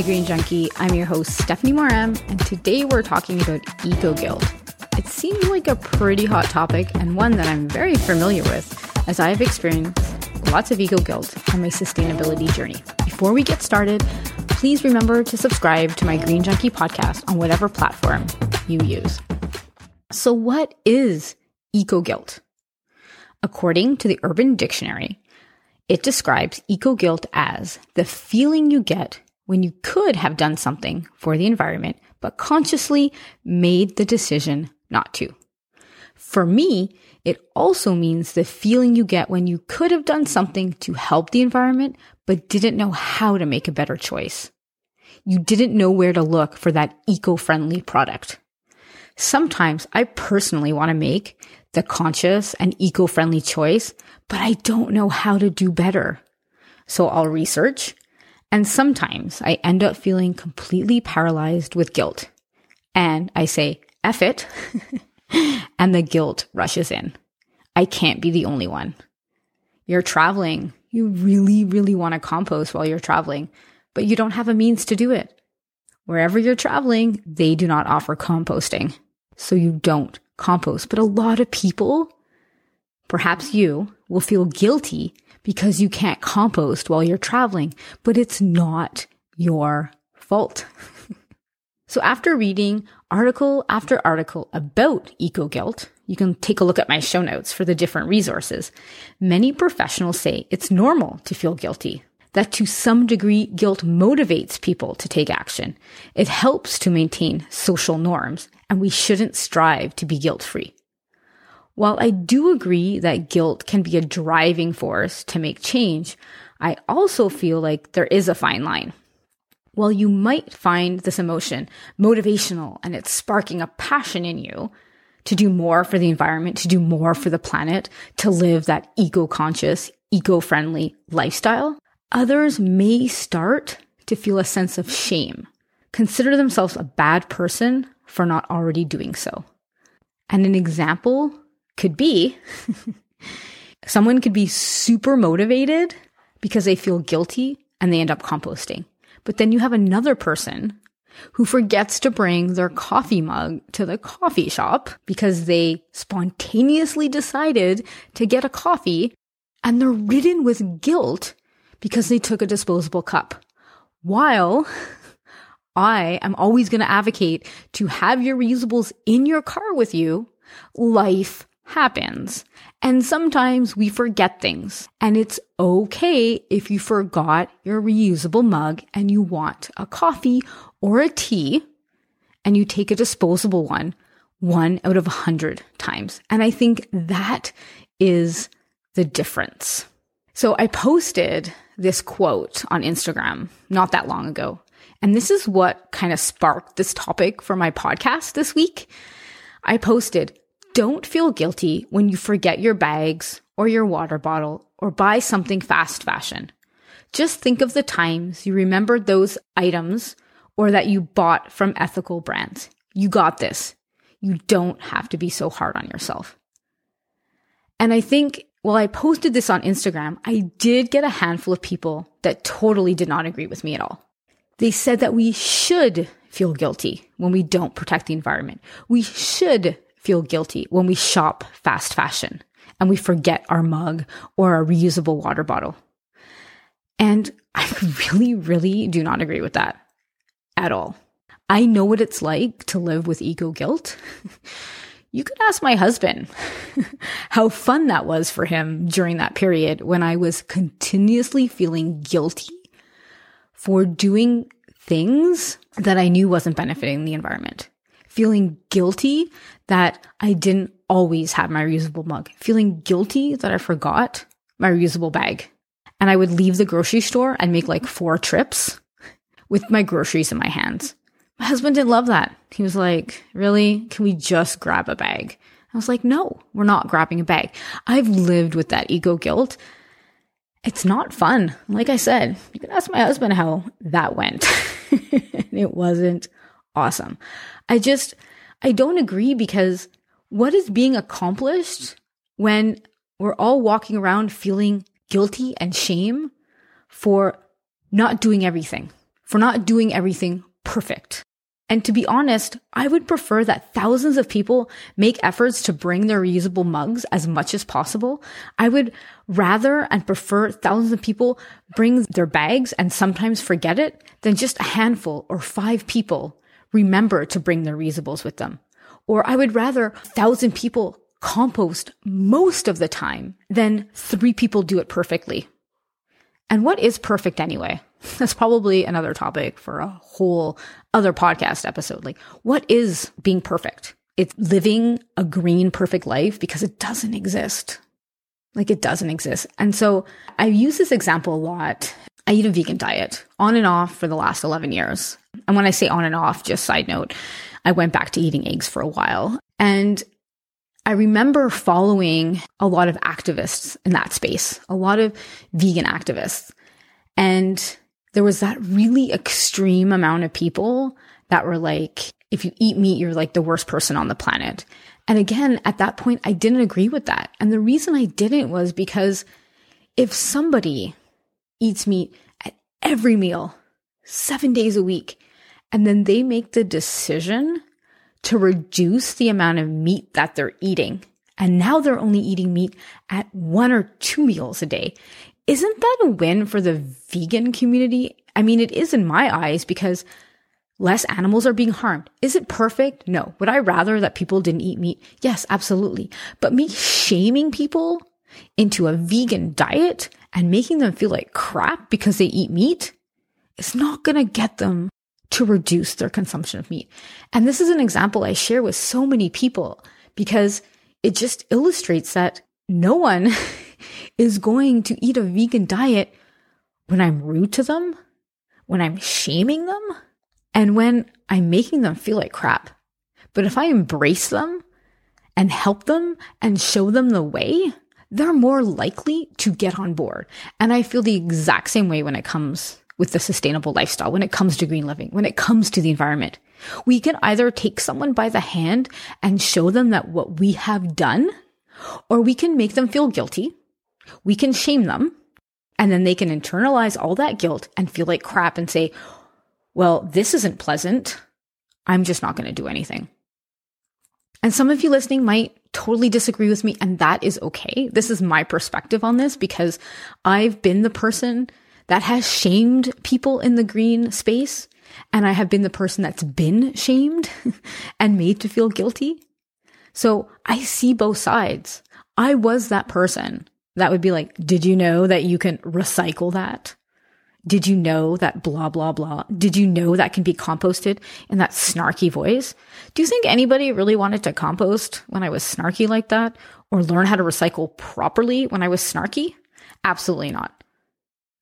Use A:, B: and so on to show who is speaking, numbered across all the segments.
A: Hi, Green Junkie. I'm your host, Stephanie Moram, and today we're talking about eco guilt. It seems like a pretty hot topic and one that I'm very familiar with as I have experienced lots of eco guilt on my sustainability journey. Before we get started, please remember to subscribe to my Green Junkie podcast on whatever platform you use. So, what is eco guilt? According to the Urban Dictionary, it describes eco guilt as the feeling you get when you could have done something for the environment, but consciously made the decision not to. For me, it also means the feeling you get when you could have done something to help the environment, but didn't know how to make a better choice. You didn't know where to look for that eco-friendly product. Sometimes I personally want to make the conscious and eco-friendly choice, but I don't know how to do better. So I'll research and sometimes I end up feeling completely paralyzed with guilt. And I say, F it. and the guilt rushes in. I can't be the only one. You're traveling. You really, really want to compost while you're traveling, but you don't have a means to do it. Wherever you're traveling, they do not offer composting. So you don't compost. But a lot of people, perhaps you, will feel guilty because you can't compost while you're traveling, but it's not your fault. so after reading article after article about eco guilt, you can take a look at my show notes for the different resources. Many professionals say it's normal to feel guilty, that to some degree guilt motivates people to take action. It helps to maintain social norms and we shouldn't strive to be guilt free. While I do agree that guilt can be a driving force to make change, I also feel like there is a fine line. While you might find this emotion motivational and it's sparking a passion in you to do more for the environment, to do more for the planet, to live that eco conscious, eco friendly lifestyle, others may start to feel a sense of shame, consider themselves a bad person for not already doing so. And an example could be someone could be super motivated because they feel guilty and they end up composting. But then you have another person who forgets to bring their coffee mug to the coffee shop because they spontaneously decided to get a coffee and they're ridden with guilt because they took a disposable cup. While I am always going to advocate to have your reusables in your car with you, life happens. And sometimes we forget things. And it's okay if you forgot your reusable mug and you want a coffee or a tea and you take a disposable one one out of a hundred times. And I think that is the difference. So I posted this quote on Instagram not that long ago. And this is what kind of sparked this topic for my podcast this week. I posted, don't feel guilty when you forget your bags or your water bottle or buy something fast fashion. Just think of the times you remembered those items or that you bought from ethical brands. You got this. You don't have to be so hard on yourself. And I think while I posted this on Instagram, I did get a handful of people that totally did not agree with me at all. They said that we should feel guilty when we don't protect the environment. We should feel guilty when we shop fast fashion and we forget our mug or our reusable water bottle. And I really, really do not agree with that at all. I know what it's like to live with eco guilt. you could ask my husband how fun that was for him during that period when I was continuously feeling guilty for doing things that I knew wasn't benefiting the environment feeling guilty that I didn't always have my reusable mug, feeling guilty that I forgot my reusable bag. And I would leave the grocery store and make like four trips with my groceries in my hands. My husband didn't love that. He was like, Really? Can we just grab a bag? I was like, No, we're not grabbing a bag. I've lived with that eco guilt. It's not fun. Like I said, you can ask my husband how that went. it wasn't awesome. I just, I don't agree because what is being accomplished when we're all walking around feeling guilty and shame for not doing everything, for not doing everything perfect. And to be honest, I would prefer that thousands of people make efforts to bring their reusable mugs as much as possible. I would rather and prefer thousands of people bring their bags and sometimes forget it than just a handful or five people remember to bring their reusables with them. Or I would rather thousand people compost most of the time than three people do it perfectly. And what is perfect anyway? That's probably another topic for a whole other podcast episode. Like, what is being perfect? It's living a green, perfect life because it doesn't exist. Like, it doesn't exist. And so I use this example a lot. I eat a vegan diet on and off for the last 11 years. And when I say on and off, just side note, I went back to eating eggs for a while. And I remember following a lot of activists in that space, a lot of vegan activists. And there was that really extreme amount of people that were like, if you eat meat, you're like the worst person on the planet. And again, at that point, I didn't agree with that. And the reason I didn't was because if somebody eats meat at every meal, seven days a week, and then they make the decision to reduce the amount of meat that they're eating, and now they're only eating meat at one or two meals a day. Isn't that a win for the vegan community? I mean, it is in my eyes because less animals are being harmed. Is it perfect? No. Would I rather that people didn't eat meat? Yes, absolutely. But me shaming people into a vegan diet and making them feel like crap because they eat meat is not going to get them to reduce their consumption of meat. And this is an example I share with so many people because it just illustrates that no one is going to eat a vegan diet when I'm rude to them, when I'm shaming them, and when I'm making them feel like crap. But if I embrace them and help them and show them the way, they're more likely to get on board. And I feel the exact same way when it comes with the sustainable lifestyle, when it comes to green living, when it comes to the environment. We can either take someone by the hand and show them that what we have done, or we can make them feel guilty we can shame them and then they can internalize all that guilt and feel like crap and say, well, this isn't pleasant. I'm just not going to do anything. And some of you listening might totally disagree with me, and that is okay. This is my perspective on this because I've been the person that has shamed people in the green space, and I have been the person that's been shamed and made to feel guilty. So I see both sides. I was that person that would be like, did you know that you can recycle that? Did you know that blah, blah, blah? Did you know that can be composted in that snarky voice? Do you think anybody really wanted to compost when I was snarky like that or learn how to recycle properly when I was snarky? Absolutely not.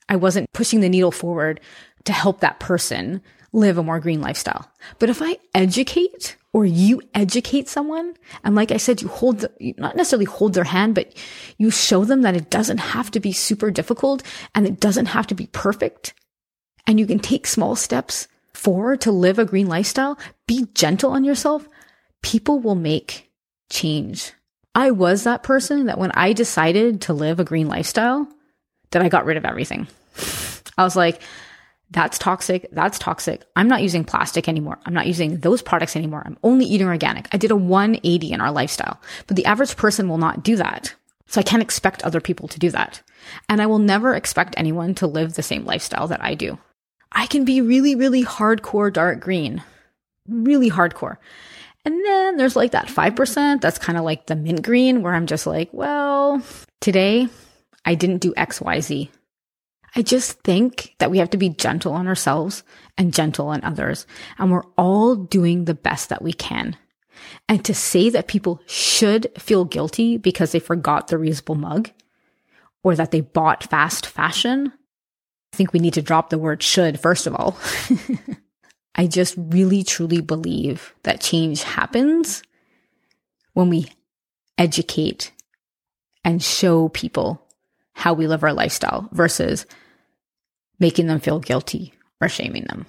A: I wasn't pushing the needle forward to help that person live a more green lifestyle. But if I educate or you educate someone, and like I said, you hold, the, not necessarily hold their hand, but you show them that it doesn't have to be super difficult and it doesn't have to be perfect. And you can take small steps forward to live a green lifestyle. Be gentle on yourself. People will make change. I was that person that when I decided to live a green lifestyle, that I got rid of everything. I was like, that's toxic. That's toxic. I'm not using plastic anymore. I'm not using those products anymore. I'm only eating organic. I did a 180 in our lifestyle, but the average person will not do that. So I can't expect other people to do that. And I will never expect anyone to live the same lifestyle that I do. I can be really, really hardcore dark green, really hardcore. And then there's like that 5% that's kind of like the mint green where I'm just like, well, today I didn't do XYZ. I just think that we have to be gentle on ourselves and gentle on others. And we're all doing the best that we can. And to say that people should feel guilty because they forgot the reusable mug or that they bought fast fashion, I think we need to drop the word should, first of all. I just really truly believe that change happens when we educate and show people how we live our lifestyle versus making them feel guilty or shaming them.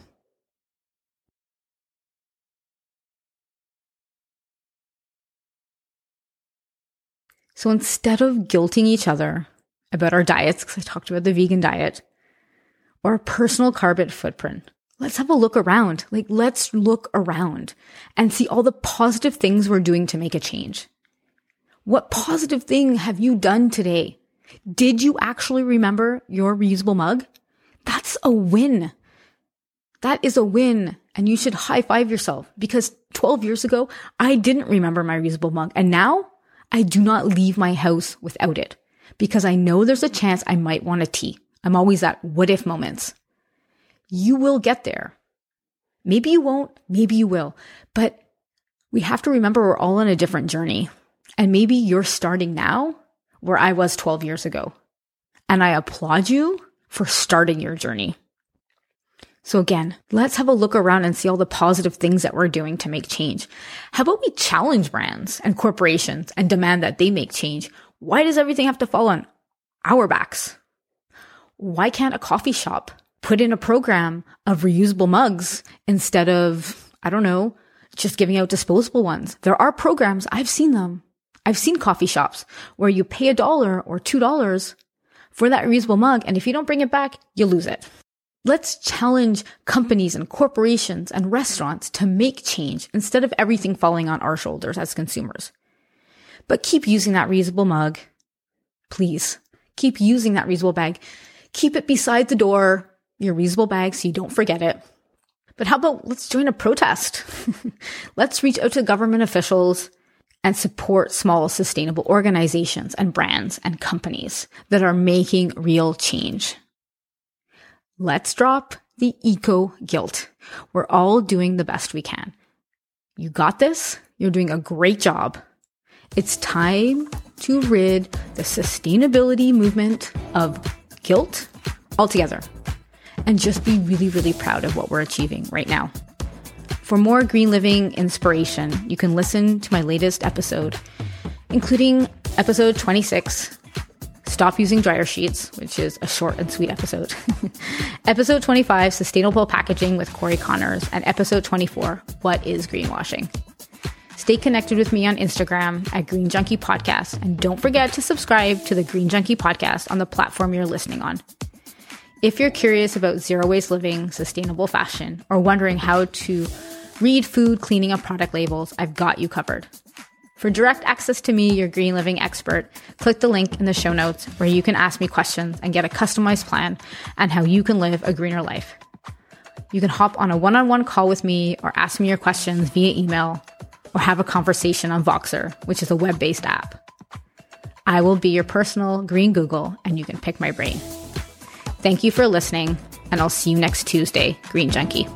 A: So instead of guilting each other about our diets, because I talked about the vegan diet, or personal carbon footprint, let's have a look around. Like, let's look around and see all the positive things we're doing to make a change. What positive thing have you done today? Did you actually remember your reusable mug? That's a win. That is a win. And you should high five yourself because 12 years ago, I didn't remember my reusable mug. And now I do not leave my house without it because I know there's a chance I might want a tea. I'm always at what if moments. You will get there. Maybe you won't, maybe you will, but we have to remember we're all on a different journey. And maybe you're starting now where I was 12 years ago. And I applaud you for starting your journey. So again, let's have a look around and see all the positive things that we're doing to make change. How about we challenge brands and corporations and demand that they make change? Why does everything have to fall on our backs? Why can't a coffee shop put in a program of reusable mugs instead of, I don't know, just giving out disposable ones? There are programs, I've seen them. I've seen coffee shops where you pay a dollar or two dollars for that reusable mug. And if you don't bring it back, you lose it. Let's challenge companies and corporations and restaurants to make change instead of everything falling on our shoulders as consumers. But keep using that reusable mug. Please keep using that reusable bag. Keep it beside the door, your reusable bag, so you don't forget it. But how about let's join a protest? let's reach out to government officials and support small sustainable organizations and brands and companies that are making real change. Let's drop the eco guilt. We're all doing the best we can. You got this. You're doing a great job. It's time to rid the sustainability movement of guilt altogether and just be really, really proud of what we're achieving right now. For more green living inspiration, you can listen to my latest episode, including episode 26 Stop Using Dryer Sheets, which is a short and sweet episode. episode 25, Sustainable Packaging with Corey Connors, and episode 24, What is Greenwashing? Stay connected with me on Instagram at Green Junkie Podcast, and don't forget to subscribe to the Green Junkie Podcast on the platform you're listening on. If you're curious about zero waste living, sustainable fashion, or wondering how to read food, cleaning, and product labels, I've got you covered. For direct access to me, your green living expert, click the link in the show notes where you can ask me questions and get a customized plan on how you can live a greener life. You can hop on a one on one call with me or ask me your questions via email or have a conversation on Voxer, which is a web based app. I will be your personal green Google and you can pick my brain. Thank you for listening, and I'll see you next Tuesday, Green Junkie.